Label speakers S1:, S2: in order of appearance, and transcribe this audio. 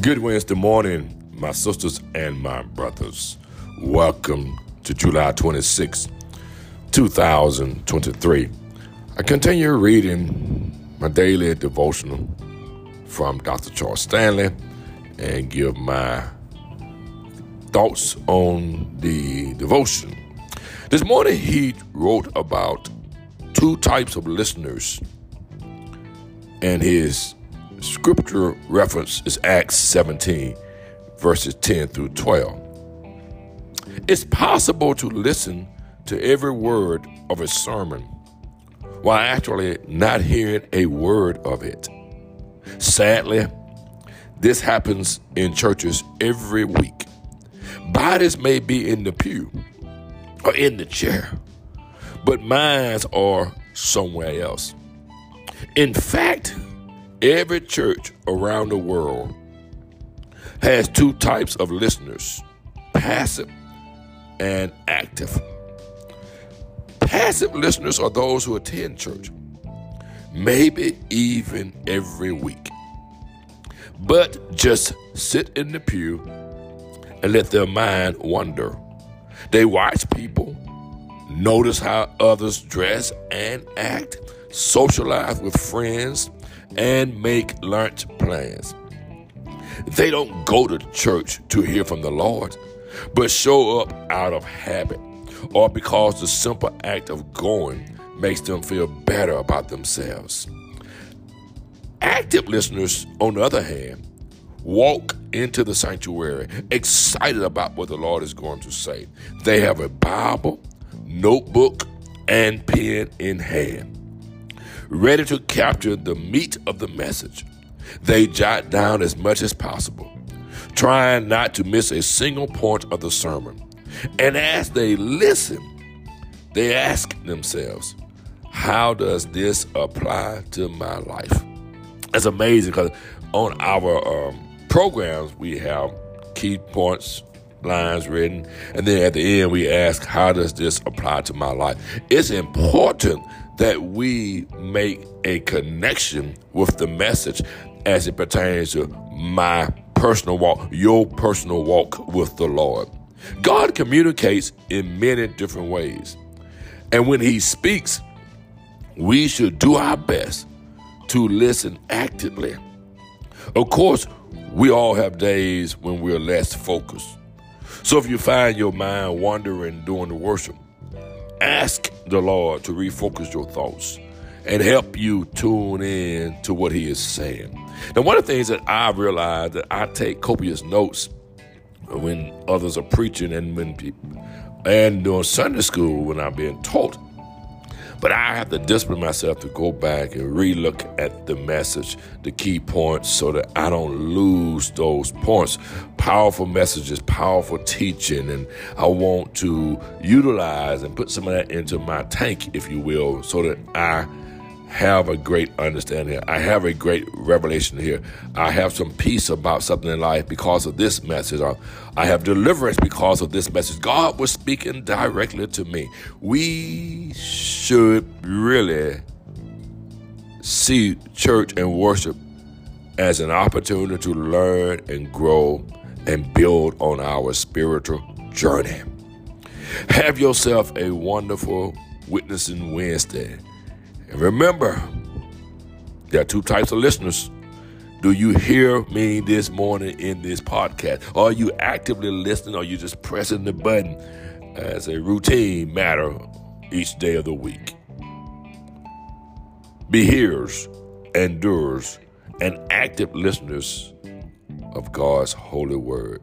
S1: Good Wednesday morning, my sisters and my brothers. Welcome to July 26, 2023. I continue reading my daily devotional from Dr. Charles Stanley and give my thoughts on the devotion. This morning, he wrote about two types of listeners, and his scripture reference is Acts 17, verses 10 through 12. It's possible to listen to every word of a sermon while actually not hearing a word of it. Sadly, this happens in churches every week. Bodies may be in the pew or in the chair, but minds are somewhere else. In fact, Every church around the world has two types of listeners passive and active. Passive listeners are those who attend church, maybe even every week, but just sit in the pew and let their mind wander. They watch people, notice how others dress and act, socialize with friends, and make lunch plans. They don't go to church to hear from the Lord, but show up out of habit or because the simple act of going makes them feel better about themselves. Active listeners, on the other hand, walk into the sanctuary excited about what the Lord is going to say. They have a Bible, notebook, and pen in hand ready to capture the meat of the message. They jot down as much as possible, trying not to miss a single point of the sermon. And as they listen, they ask themselves, how does this apply to my life? It's amazing because on our um, programs, we have key points, lines written, and then at the end, we ask, how does this apply to my life? It's important that we make a connection with the message as it pertains to my personal walk, your personal walk with the Lord. God communicates in many different ways. And when He speaks, we should do our best to listen actively. Of course, we all have days when we're less focused. So if you find your mind wandering during the worship, Ask the Lord to refocus your thoughts and help you tune in to what He is saying. Now, one of the things that I realized that I take copious notes when others are preaching and when people and during Sunday school when I'm being taught but I have to discipline myself to go back and relook at the message, the key points, so that I don't lose those points. Powerful messages, powerful teaching, and I want to utilize and put some of that into my tank, if you will, so that I have a great understanding. I have a great revelation here. I have some peace about something in life because of this message. I have deliverance because of this message. God was speaking directly to me. We should really see church and worship as an opportunity to learn and grow and build on our spiritual journey. Have yourself a wonderful Witnessing Wednesday. And remember, there are two types of listeners. Do you hear me this morning in this podcast? Are you actively listening or are you just pressing the button as a routine matter each day of the week? Be hearers and doers and active listeners of God's holy word.